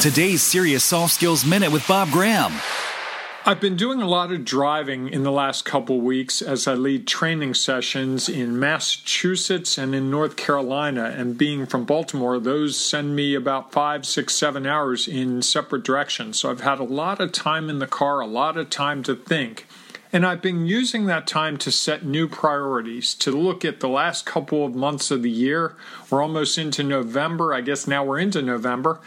Today's Serious Soft Skills Minute with Bob Graham. I've been doing a lot of driving in the last couple weeks as I lead training sessions in Massachusetts and in North Carolina. And being from Baltimore, those send me about five, six, seven hours in separate directions. So I've had a lot of time in the car, a lot of time to think. And I've been using that time to set new priorities, to look at the last couple of months of the year. We're almost into November. I guess now we're into November.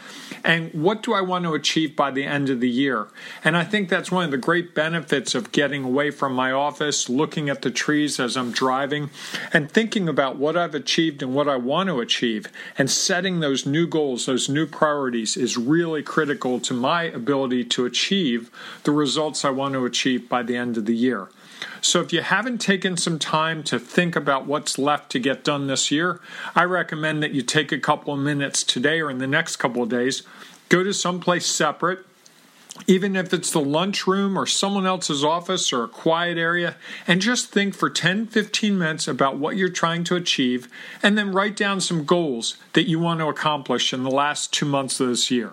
And what do I want to achieve by the end of the year? And I think that's one of the great benefits of getting away from my office, looking at the trees as I'm driving, and thinking about what I've achieved and what I want to achieve. And setting those new goals, those new priorities is really critical to my ability to achieve the results I want to achieve by the end of the the year. So, if you haven't taken some time to think about what's left to get done this year, I recommend that you take a couple of minutes today or in the next couple of days, go to someplace separate, even if it's the lunchroom or someone else's office or a quiet area, and just think for 10 15 minutes about what you're trying to achieve, and then write down some goals that you want to accomplish in the last two months of this year.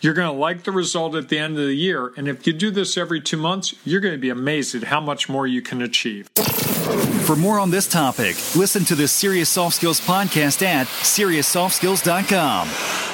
You're going to like the result at the end of the year. And if you do this every two months, you're going to be amazed at how much more you can achieve. For more on this topic, listen to the Serious Soft Skills podcast at SeriousSoftSkills.com.